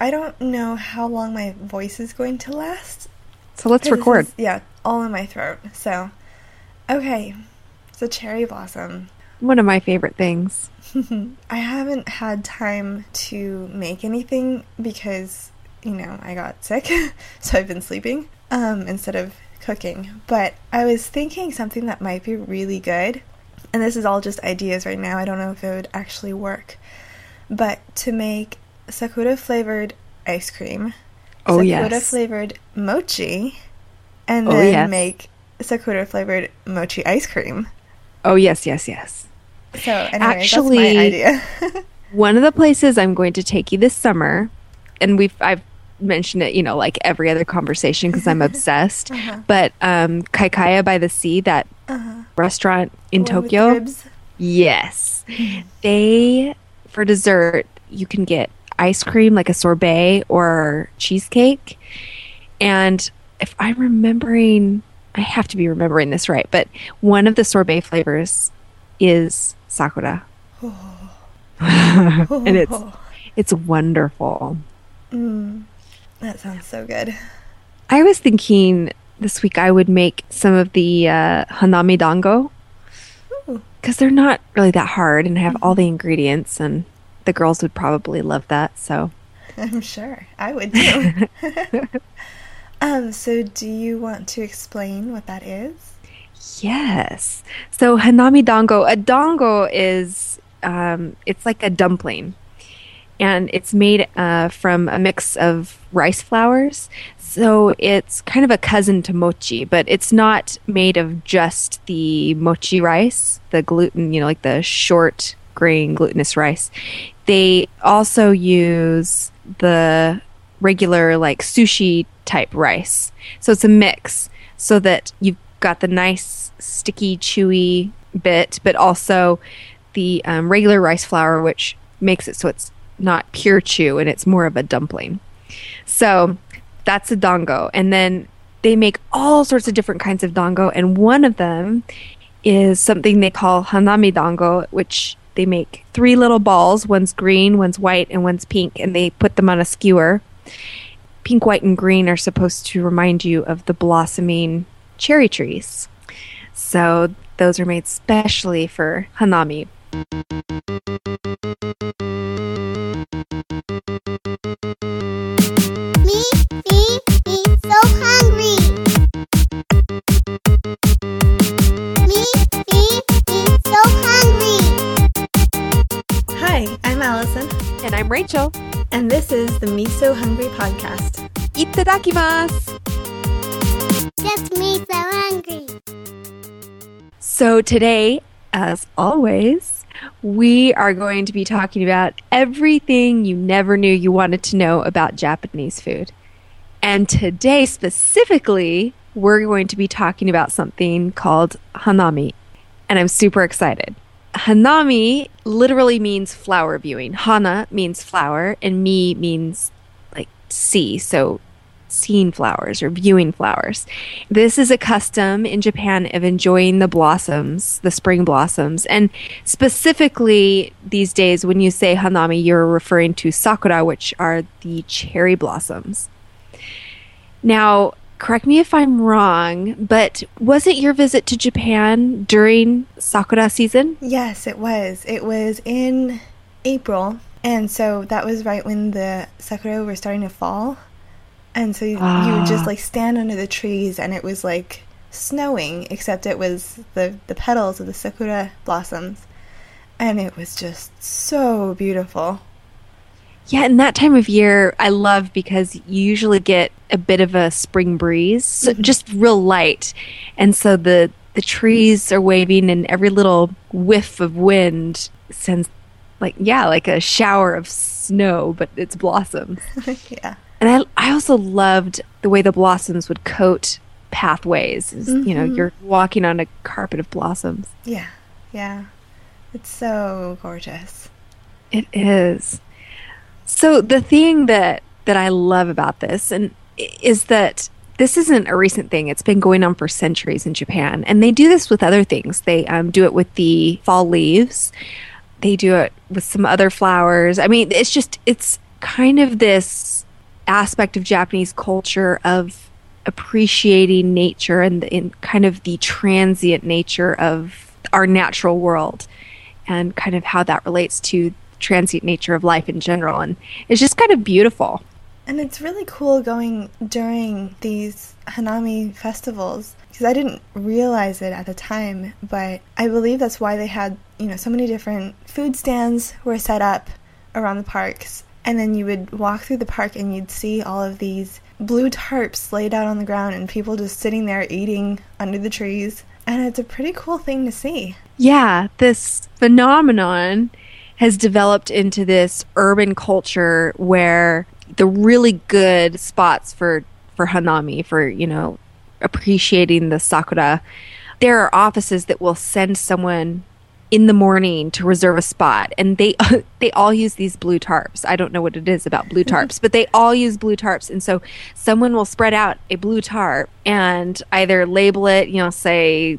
I don't know how long my voice is going to last. So let's record. is- yeah, all in my throat. So, okay. So, cherry blossom. One of my favorite things. I haven't had time to make anything because, you know, I got sick. so I've been sleeping um, instead of cooking. But I was thinking something that might be really good. And this is all just ideas right now. I don't know if it would actually work. But to make Sakura flavored ice cream, Oh, Sakura yes. flavored mochi, and Oh, then yes. make Sakura flavored mochi ice cream. Oh, yes, yes, yes. So, anyway, Actually- idea. One of the places I'm going to take you this summer, and we've I've mentioned it, you know, like every other conversation because I'm obsessed. Uh-huh. But um, Kaikaya by the Sea, that uh-huh. restaurant in One Tokyo, yes, they for dessert you can get ice cream like a sorbet or cheesecake, and if I'm remembering, I have to be remembering this right, but one of the sorbet flavors is sakura, and it's it's wonderful. Mm, that sounds so good. I was thinking this week I would make some of the uh, hanami dango. Because they're not really that hard and have all the ingredients, and the girls would probably love that. So, I'm sure I would too. um, so do you want to explain what that is? yes. So hanami dango, a dango is um, it's like a dumpling, and it's made uh, from a mix of rice flours. So it's kind of a cousin to mochi, but it's not made of just the mochi rice, the gluten, you know, like the short grain glutinous rice. They also use the regular like sushi type rice. So it's a mix so that you've got the nice sticky chewy bit, but also the um, regular rice flour, which makes it so it's not pure chew and it's more of a dumpling. So that's a dango. And then they make all sorts of different kinds of dango. And one of them is something they call hanami dango, which they make three little balls. One's green, one's white, and one's pink. And they put them on a skewer. Pink, white, and green are supposed to remind you of the blossoming cherry trees. So those are made specially for hanami. Itadakimasu! Me, so hungry. So today, as always, we are going to be talking about everything you never knew you wanted to know about Japanese food. And today, specifically, we're going to be talking about something called hanami. And I'm super excited. Hanami literally means flower viewing. Hana means flower, and mi means like see. So seeing flowers or viewing flowers. This is a custom in Japan of enjoying the blossoms, the spring blossoms. And specifically these days, when you say hanami, you're referring to sakura, which are the cherry blossoms. Now, correct me if I'm wrong, but wasn't your visit to Japan during sakura season? Yes, it was. It was in April, and so that was right when the sakura were starting to fall. And so you, you would just like stand under the trees, and it was like snowing, except it was the the petals of the sakura blossoms, and it was just so beautiful. Yeah, and that time of year I love because you usually get a bit of a spring breeze, so mm-hmm. just real light. And so the the trees are waving and every little whiff of wind sends like yeah, like a shower of snow, but it's blossoms. yeah. And I I also loved the way the blossoms would coat pathways. It's, You know, Mhm. you're walking on a carpet of blossoms. Yeah, yeah. It's so gorgeous. It is. So the thing that that I love about this and is that this isn't a recent thing. It's been going on for centuries in Japan, and they do this with other things. They um, do it with the fall leaves. They do it with some other flowers. I mean, it's just it's kind of this aspect of Japanese culture of appreciating nature and in kind of the transient nature of our natural world and kind of how that relates to transient nature of life in general and it's just kind of beautiful And it's really cool going during these Hanami festivals because I didn't realize it at the time, but I believe that's why they had, you know, so many different food stands were set up around the parks. And then you would walk through the park and you'd see all of these blue tarps laid out on the ground and people just sitting there eating under the trees. And it's a pretty cool thing to see. yeah this phenomenon has developed into this urban culture where the really good spots for for hanami for you know appreciating the sakura there are offices that will send someone in the morning to reserve a spot. And they they all use these blue tarps. I don't know what it is about blue mm-hmm. tarps but they all use blue tarps. And so someone will spread out a blue tarp and either label it you know say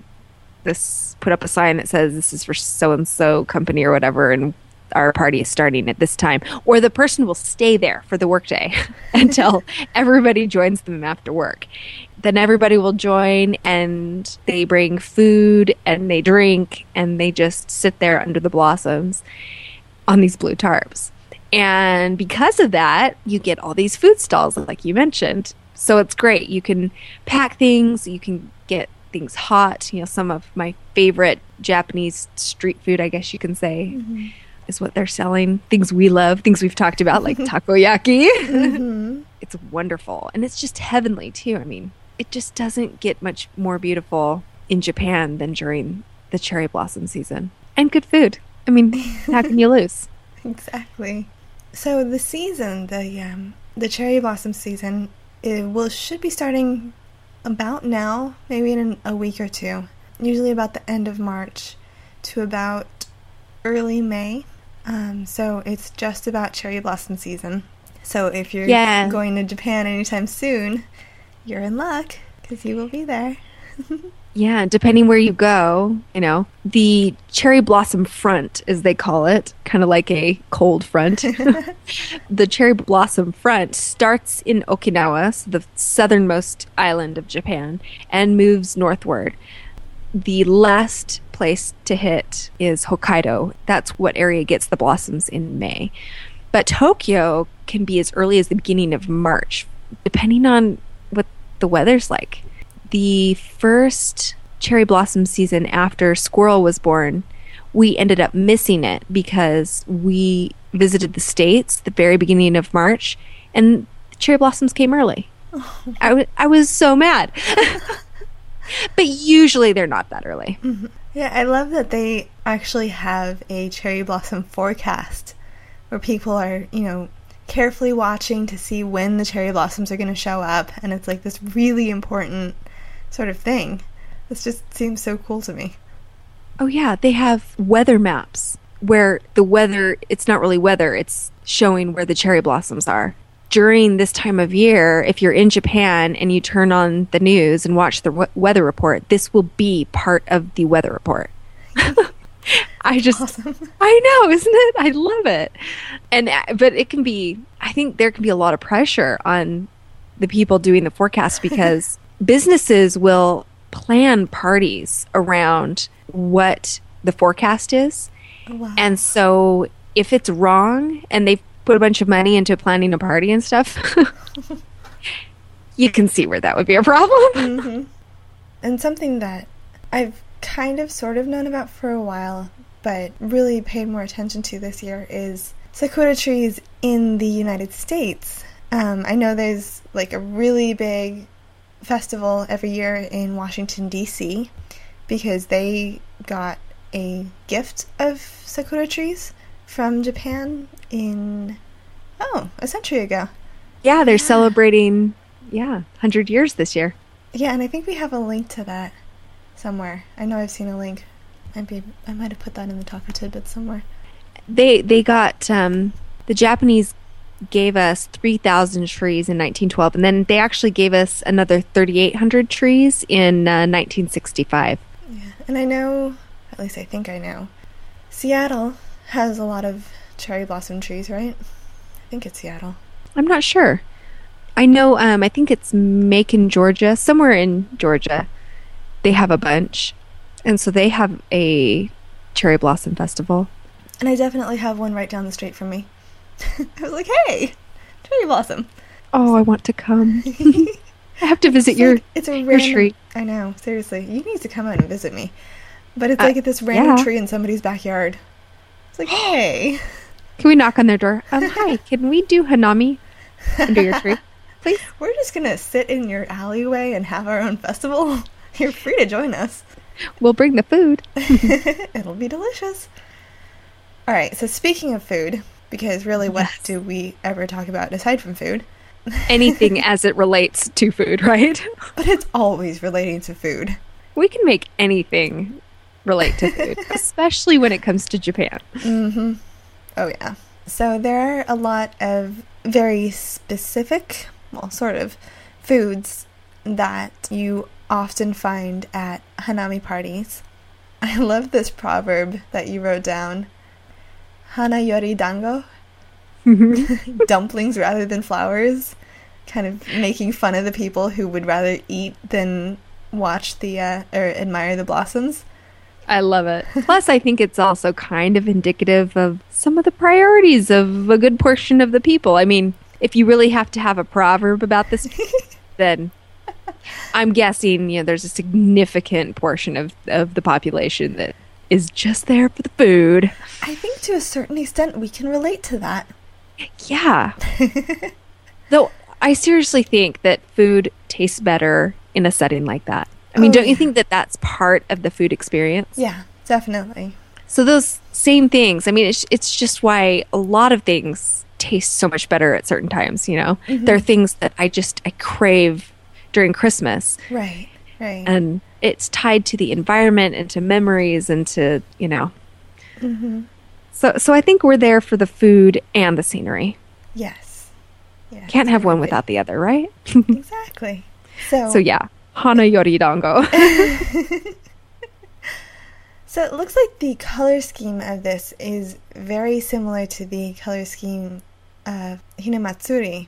this put up a sign that says this is for so and so company or whatever and our party is starting at this time or the person will stay there for the workday until everybody joins them after work. Then everybody will join and they bring food and they drink and they just sit there under the blossoms on these blue tarps. And because of that you get all these food stalls like you mentioned. So it's great. You can pack things you can get things hot. You know some of my favorite japanese street food i guess you can say mm-hmm. Is what they're selling. Things we love things we've talked about like takoyaki. It's wonderful. And it's just heavenly too. I mean it just doesn't get much more beautiful in japan than during the cherry blossom season. And good food. I mean how can you lose? Exactly. So the season, the um, the cherry blossom season, it will should be starting about now, maybe in a week or two. Usually about the end of March to about early May. Um, so it's just about cherry blossom season. So if you're Yeah. going to Japan anytime soon, you're in luck because you will be there. Yeah, depending where you go, you know, the cherry blossom front, as they call it, kind of like a cold front. the cherry blossom front starts in Okinawa, so the southernmost island of Japan, and moves northward. The last place to hit is Hokkaido. That's what area gets the blossoms in May. But Tokyo can be as early as the beginning of March, depending on what the weather's like the first cherry blossom season after Squirrel was born, we ended up missing it because we visited the States the very beginning of March and cherry blossoms came early. Oh. I, w- I was so mad. but usually they're not that early. Mm-hmm. Yeah, I love that they actually have a cherry blossom forecast where people are, you know, carefully watching to see when the cherry blossoms are going to show up. And it's like this really important sort of thing. This just seems so cool to me. Oh yeah, they have weather maps where the weather it's not really weather, it's showing where the cherry blossoms are. During this time of year, if you're in Japan and you turn on the news and watch the w- weather report, this will be part of the weather report. I just Awesome. I know, isn't it? I love it. And uh, but it can be I think there can be a lot of pressure on the people doing the forecast because businesses will plan parties around what the forecast is. Wow. And so if it's wrong and they've put a bunch of money into planning a party and stuff, you can see where that would be a problem. And something that I've kind of sort of known about for a while, but really paid more attention to this year is sakura trees in the United States. Um, I know there's like a really big festival every year in Washington, D.C., because they got a gift of sakura trees from Japan in, oh, a century ago. yeah, they're celebrating, yeah, 100 years this year. Yeah, and I think we have a link to that somewhere. I know I've seen a link. Might be, I might have put that in the talker tidbits somewhere. They they got um, the Japanese gave us 3,000 trees in 1912 and then they actually gave us another 3,800 trees in uh, 1965. Yeah, and I know, at least I think I know, Seattle has a lot of cherry blossom trees, right? I think it's Seattle. I'm not sure. I know. Um, I think it's Macon, Georgia, somewhere in Georgia. They have a bunch, and so they have a cherry blossom festival. And I definitely have one right down the street from me. I was like, hey, cherry blossom. Oh, I want to come. I have to visit It's your like- it's a random, tree. I know, seriously. You need to come out and visit me. But it's Uh, like at this random yeah. tree in somebody's backyard. It's like, hey. Can we knock on their door? Um, hi. Can we do hanami under your tree, please? We're just gonna sit in your alleyway and have our own festival. You're free to join us. We'll bring the food. It'll be delicious. All right, so speaking of food, because really, what Yes. do we ever talk about aside from food? Anything as it relates to food, right? But it's always relating to food. We can make anything relate to food, especially when it comes to Japan. Mm-hmm. Oh yeah. So there are a lot of very specific, well, sort of, foods that you often find at hanami parties. I love this proverb that you wrote down. Hana yori dango, dumplings rather than flowers, kind of making fun of the people who would rather eat than watch the uh, or admire the blossoms. I love it. Plus, I think it's also kind of indicative of some of the priorities of a good portion of the people. I mean, if you really have to have a proverb about this, then I'm guessing you know there's a significant portion of of the population that is just there for the food. I think to a certain extent we can relate to that. Yeah. Though I seriously think that food tastes better in a setting like that. I mean, Oh, don't you think that that's part of the food experience? Yeah, definitely. So those same things. I mean, it's it's just why a lot of things taste so much better at certain times. You know, there are things that I just I crave during Christmas, Right, right. and it's tied to the environment and to memories and to you know. hmm So so I think we're there for the food and the scenery. Yes. yes. Can't have one without the other, right? Exactly. So, so yeah, hana yori dango. so it looks like the color scheme of this is very similar to the color scheme of Hinamatsuri.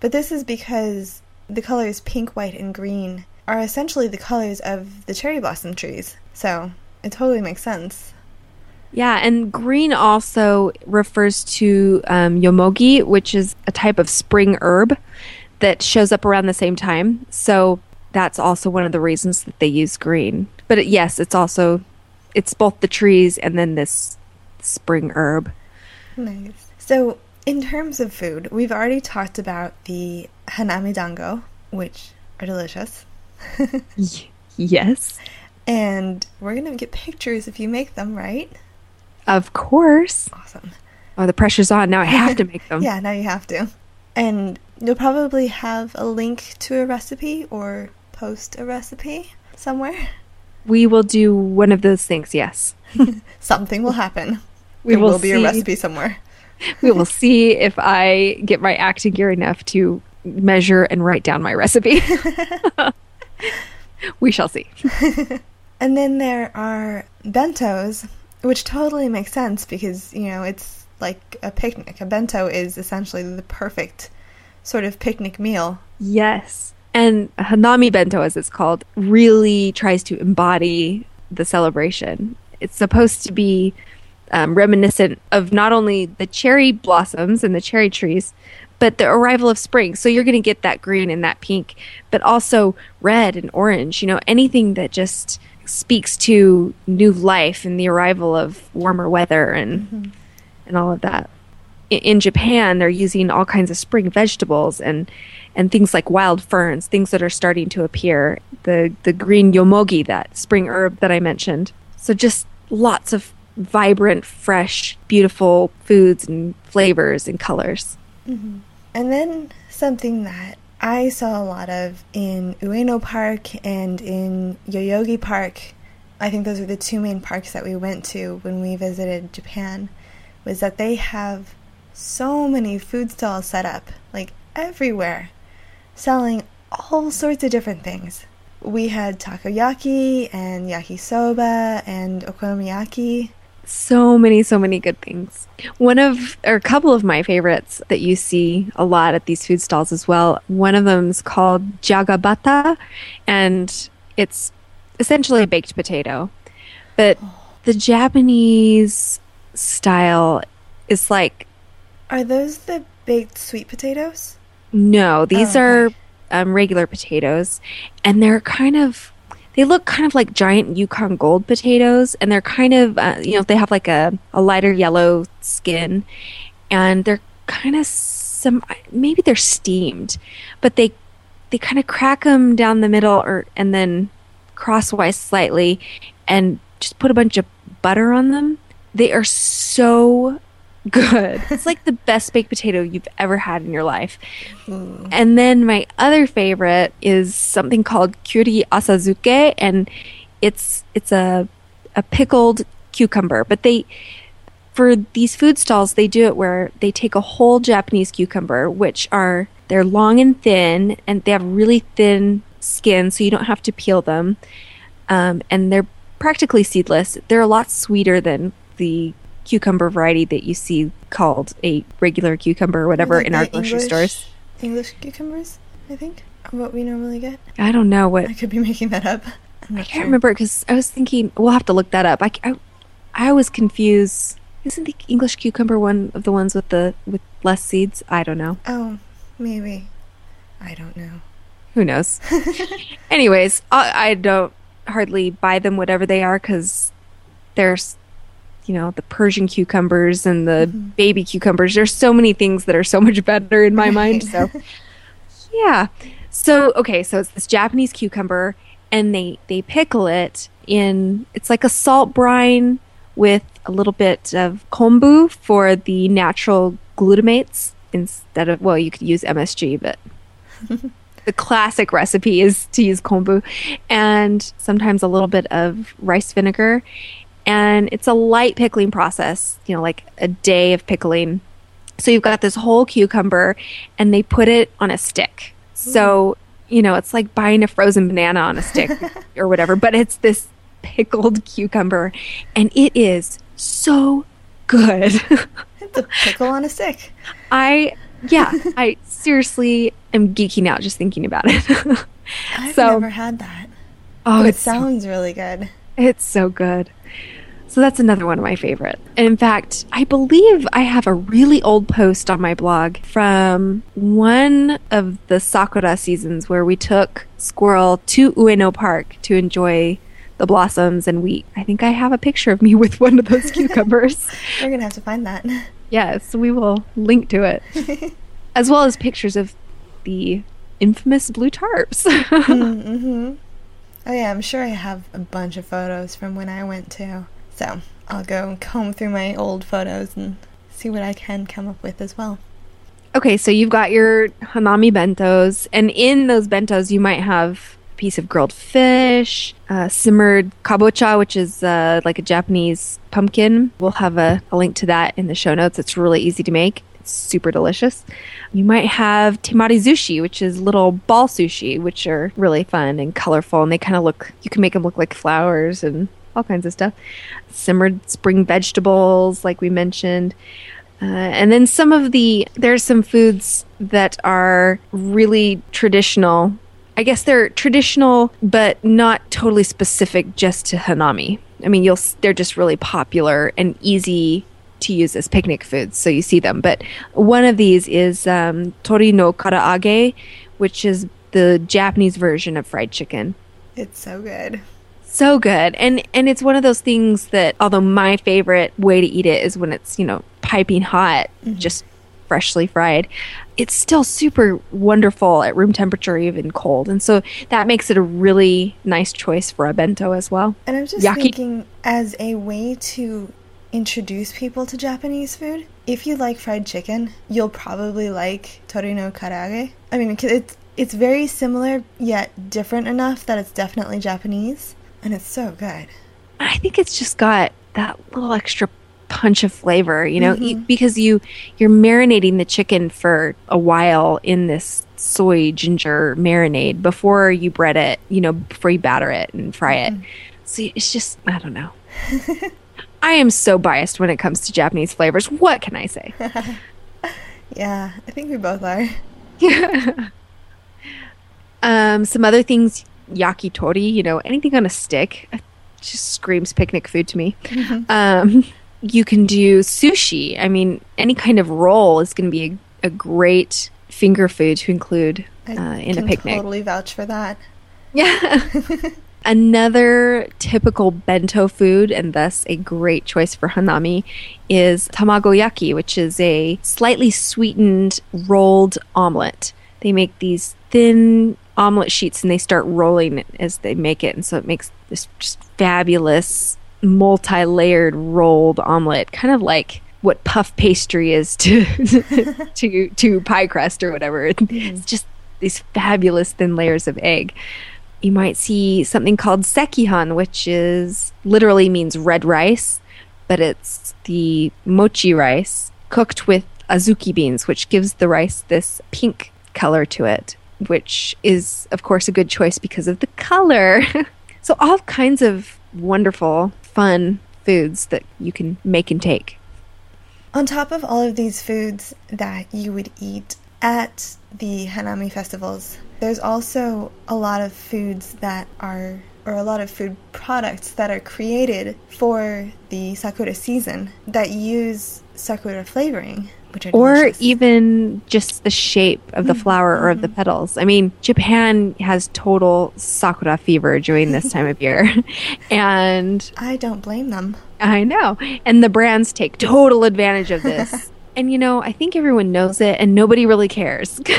But this is because the colors pink, white, and green are essentially the colors of the cherry blossom trees. So it totally makes sense. Yeah, and green also refers to um, yomogi, which is a type of spring herb that shows up around the same time. So that's also one of the reasons that they use green. But it, yes, it's also it's both the trees and then this spring herb. Nice. So, in terms of food, we've already talked about the hanami dango, which are delicious. Yes, And we're going to get pictures if you make them, right? of course. Awesome. Oh, the pressure's on now. I have to make them. Yeah, now you have to. And you'll probably have a link to a recipe or post a recipe somewhere. We will do one of those things. Yes, Something will happen. we there will will be a recipe somewhere. we will see if I get my acting gear enough to measure and write down my recipe. we shall see. And then there are bentos, which totally makes sense because, you know, it's like a picnic. A bento is essentially the perfect sort of picnic meal. Yes. And Hanami Bento, as it's called, really tries to embody the celebration. It's supposed to be um, reminiscent of not only the cherry blossoms and the cherry trees, but the arrival of spring. So you're going to get that green and that pink, but also red and orange. You know, anything that just speaks to new life and the arrival of warmer weather and and all of that. I- In Japan, they're using all kinds of spring vegetables and and things like wild ferns, things that are starting to appear. The the green yomogi, that spring herb that I mentioned. So just lots of vibrant, fresh, beautiful foods and flavors and colors. Mm-hmm. And then something that I saw a lot of in Ueno Park and in Yoyogi Park, I think those are the two main parks that we went to when we visited Japan, was that they have so many food stalls set up, like everywhere, selling all sorts of different things. We had takoyaki and yakisoba and okonomiyaki, So many, so many good things. One of, or a couple of my favorites that you see a lot at these food stalls as well. One of them is called jagabata, and it's essentially a baked potato. But the Japanese style is like, Are those the baked sweet potatoes? No, these Oh, are um, regular potatoes, and they're kind of, they look kind of like giant Yukon Gold potatoes, and they're kind of, uh, you know, they have like a, a lighter yellow skin, and they're kind of some, maybe they're steamed, but they, they kind of crack them down the middle, or and then crosswise slightly, and just put a bunch of butter on them. They are so good. It's like the best baked potato you've ever had in your life. And then my other favorite is something called kyuri Asazuke and it's it's a a pickled cucumber, but they for these food stalls they do it where they take a whole Japanese cucumber which are they're long and thin and they have really thin skin so you don't have to peel them. Um, and they're practically seedless. They're a lot sweeter than the cucumber variety that you see called a regular cucumber or whatever Like in our grocery English- stores. English cucumbers, I think. are What we normally get. I don't know what I could be making that up. I can't sure. remember because I was thinking we'll have to look that up. I, I, I always confuse. Isn't the English cucumber one of the ones with the with less seeds? I don't know. Oh, maybe. I don't know. Who knows? Anyways, I, I don't hardly buy them whatever they are because there's, you know, the Persian cucumbers and the mm-hmm. baby cucumbers. There's so many things that are so much better in my mind. So, yeah. So okay, so it's this Japanese cucumber, and they they pickle it in. It's like a salt brine with a little bit of kombu for the natural glutamates instead of well, you could use MSG, but the classic recipe is to use kombu and sometimes a little bit of rice vinegar and it's a light pickling process you know like a day of pickling so you've got this whole cucumber and they put it on a stick so you know it's like buying a frozen banana on a stick or whatever but it's this pickled cucumber and it is so good It's a pickle on a stick. I yeah, I seriously am geeking out just thinking about it. I've So- never had that. oh, it it's so, sounds really good. it's so good. So that's another one of my favorite. And in fact, I believe I have a really old post on my blog from one of the Sakura seasons where we took Squirrel to Ueno Park to enjoy the blossoms and we I think I have a picture of me with one of those cucumbers. We're gonna have to find that. yes, we will link to it. As well as pictures of the infamous blue tarps. mm-hmm. Oh yeah, I'm sure I have a bunch of photos from when I went too. So I'll go comb through my old photos and see what I can come up with as well. Okay, so you've got your hanami bentos, and in those bentos, you might have a piece of grilled fish, uh, simmered kabocha, which is uh, like a Japanese pumpkin. We'll have a, a link to that in the show notes. It's really easy to make. It's super delicious. You might have temari sushi, which is little ball sushi, which are really fun and colorful, and they kind of look. You can make them look like flowers and all kinds of stuff. Simmered spring vegetables, like we mentioned. Uh, and then some of the there's some foods that are really traditional. I guess they're traditional, but not totally specific just to hanami. I mean, you'll they're just really popular and easy to use as picnic foods, so you see them. But one of these is um, tori no karaage, which is the Japanese version of fried chicken It's so good. So good. And and it's one of those things that although my favorite way to eat it is when it's you know piping hot mm-hmm. just freshly fried it's still super wonderful at room temperature even cold. And so that makes it a really nice choice for a bento as well. And I'm just Yaki- thinking, as a way to introduce people to Japanese food, if you like fried chicken, you'll probably like tori no karaage. I mean, it's it's very similar yet different enough that it's definitely Japanese, and it's so good. I think it's just got that little extra punch of flavor, you know, e- because you you're marinating the chicken for a while in this soy ginger marinade before you bread it, you know, before you batter it and fry it. So it's just I don't know. I am so biased when it comes to Japanese flavors. What can I say? Yeah, I think we both are. um, some other things, yakitori, you know, anything on a stick, it just screams picnic food to me. Um, you can do sushi. I mean, any kind of roll is going to be a, a great finger food to include uh, in a picnic. totally vouch for that. Yeah. Another typical bento food, and thus a great choice for hanami, is tamagoyaki, which is a slightly sweetened rolled omelet. They make these thin omelet sheets and they start rolling it as they make it, and so it makes this just fabulous multi layered rolled omelet, kind of like what puff pastry is to to to pie crust or whatever. It's mm-hmm. just these fabulous thin layers of egg. You might see something called sekihan, which is literally means red rice, but it's the mochi rice cooked with azuki beans, which gives the rice this pink color to it, which is, of course, a good choice because of the color. so, all kinds of wonderful, fun foods that you can make and take. On top of all of these foods that you would eat at the Hanami festivals, there's also a lot of foods that are, or a lot of food products that are created for the Sakura season that use Sakura flavoring, or delicious. even just the shape of the mm-hmm. flower or of the mm-hmm. petals. I mean, Japan has total sakura fever during this time of year. and I don't blame them. I know. And the brands take total advantage of this. and you know, I think everyone knows it and nobody really cares.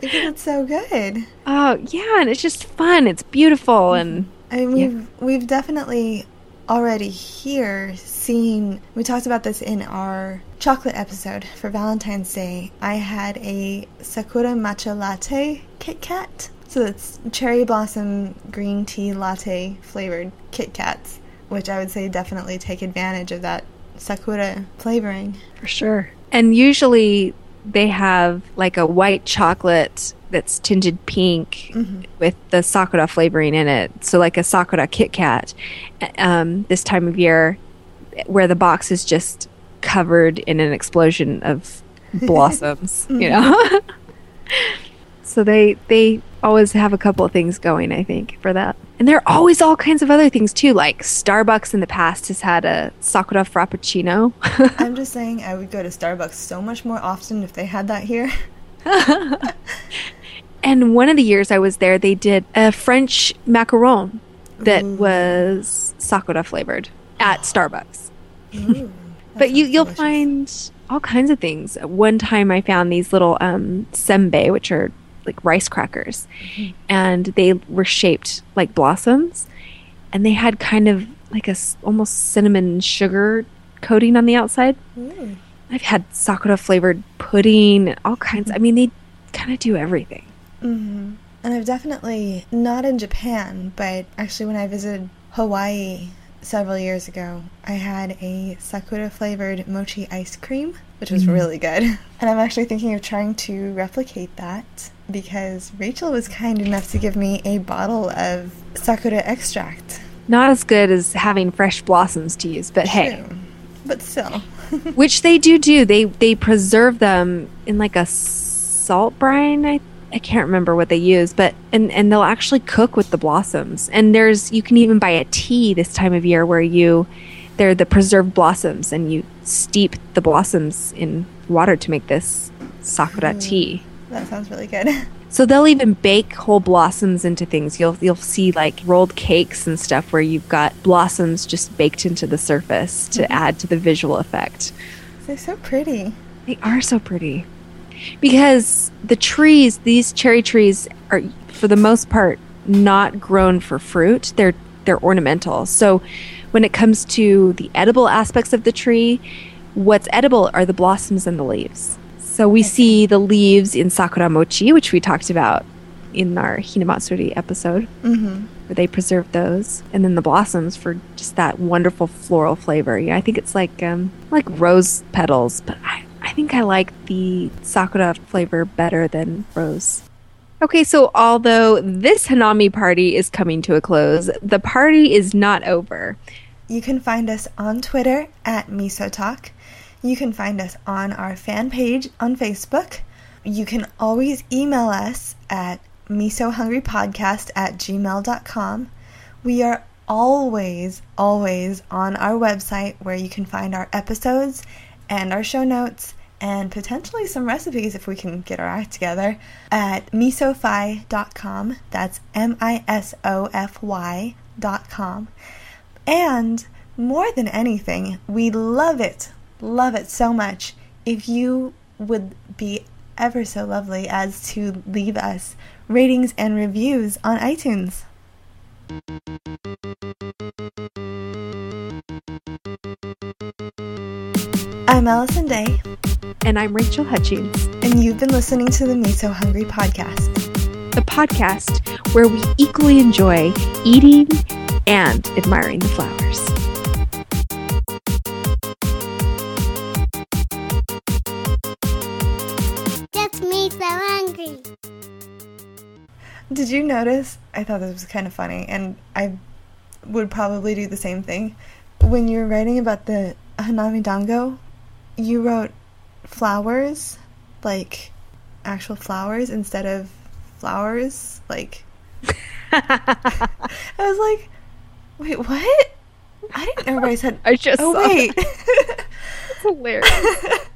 Because it's so good. oh, yeah, and it's just fun. It's beautiful and mm-hmm. I mean, we've we've definitely already here seeing We talked about this in our chocolate episode for Valentine's Day. I had a Sakura matcha latte Kit Kat. So it's cherry blossom green tea latte flavored Kit Kats, which I would say definitely take advantage of that Sakura flavoring. for sure. And usually they have like a white chocolate that's tinted pink with the sakura flavoring in it. So like a sakura Kit Kat um, this time of year, where the box is just covered in an explosion of blossoms. You know. so they they always have a couple of things going. I think for that. And there are always all kinds of other things too. Like Starbucks in the past has had a sakura frappuccino. I'm just saying I would go to Starbucks so much more often if they had that here. And one of the years I was there, they did a French macaron that was sakura flavored at Starbucks. Ooh, But you, you'll delicious. find all kinds of things. One time I found these little um, sembe, which are like rice crackers, mm-hmm. and they were shaped like blossoms, and they had kind of like a almost cinnamon sugar coating on the outside. Ooh. I've had sakura flavored pudding, all kinds. I mm-hmm. mean, they kind of do everything. hmm And I've definitely, not in Japan, but actually when I visited Hawaii several years ago, I had a sakura flavored mochi ice cream, which was mm-hmm. really good. And I'm actually thinking of trying to replicate that because Rachel was kind enough to give me a bottle of sakura extract. Not as good as having fresh blossoms to use, but hey, But still. which they do do. They they preserve them in like a salt brine. I I can't remember what they use, but and and they'll actually cook with the blossoms. And there's you can even buy a tea this time of year where you they're the preserved blossoms and you steep the blossoms in water to make this sakura mm. tea. That sounds really good. So they'll even bake whole blossoms into things. You'll you'll see like rolled cakes and stuff where you've got blossoms just baked into the surface to mm-hmm. add to the visual effect. They're so pretty. They are so pretty. Because the trees, these cherry trees are for the most part not grown for fruit. They're they're ornamental. So when it comes to the edible aspects of the tree, what's edible are the blossoms and the leaves. So we see the leaves in sakura mochi, which we talked about in our Hinamatsuri episode, Mm-hmm. where they preserve those, and then the blossoms for just that wonderful floral flavor. Yeah, I think it's like um, like rose petals, but I, I think I like the sakura flavor better than rose. Okay, so although this Hanami party is coming to a close, the party is not over. you can find us on Twitter at MisoTalk. You can find us on our fan page on Facebook. You can always email us at misohungrypodcast at gmail.com. We are always, always on our website where you can find our episodes and our show notes and potentially some recipes if we can get our act together at misofy.com. That's M I S O F Y.com. And more than anything, we love it, love it so much if you would be ever so lovely as to leave us ratings and reviews on iTunes. I'm Allison Day, And I'm Rachel Hutchings, and you've been listening to the Miso Hungry podcast. the podcast where we equally enjoy eating and admiring the flowers. So hungry. Did you notice? I thought this was kind of funny, and I would probably do the same thing. When you were writing about the Hanami Dango, you wrote flowers, like actual flowers, instead of flowers. Like, I was like, wait, what? I didn't know everybody said. I just Oh, saw wait. It's hilarious.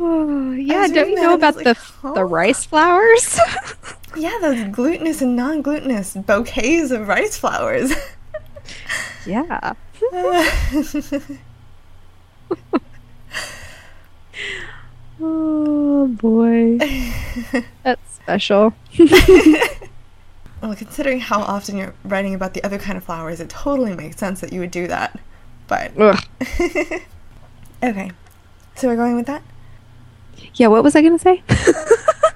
Oh, yeah, don't you know about like, the huh? the rice flowers? yeah, those glutinous and non glutinous bouquets of rice flowers. yeah. Oh boy. That's special. Well, considering how often you're writing about the other kind of flowers, it totally makes sense that you would do that. But okay, so we're going with that. Yeah, what was I going to say?